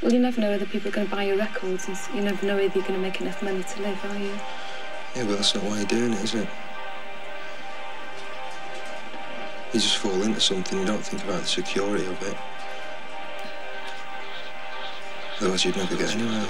Well, you never know whether people are going to buy your records, and you never know whether you're going to make enough money to live, are you? Yeah, but that's not why you're doing it, is it? You just fall into something, you don't think about the security of it. Otherwise you'd never get anywhere.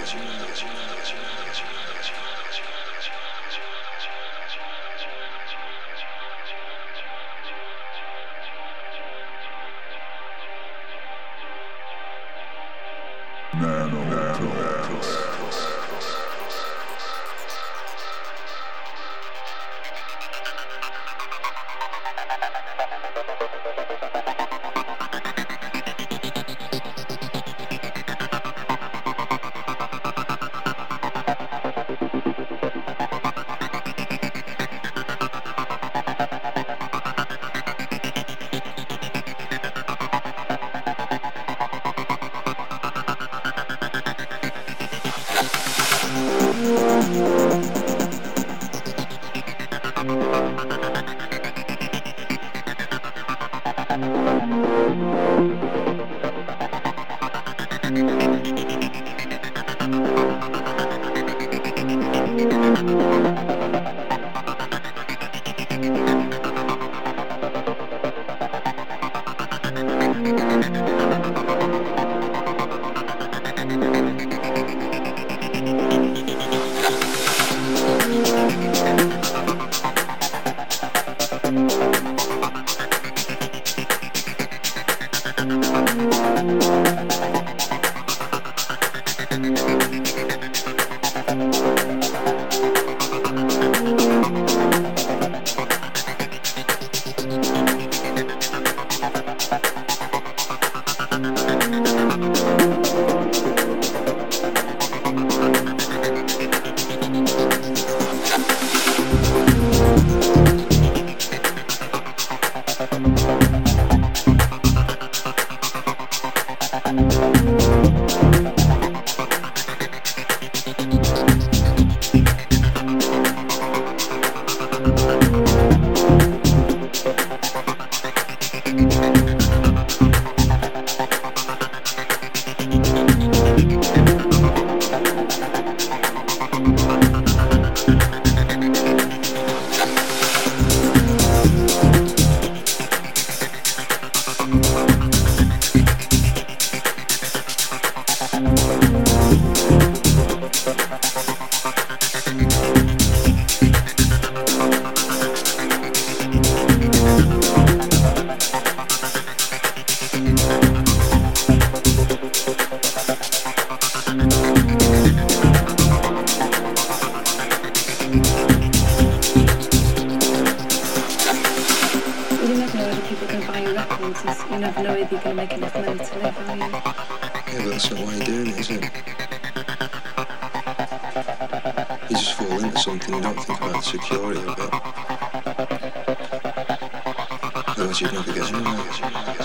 Otherwise you'd never get anywhere.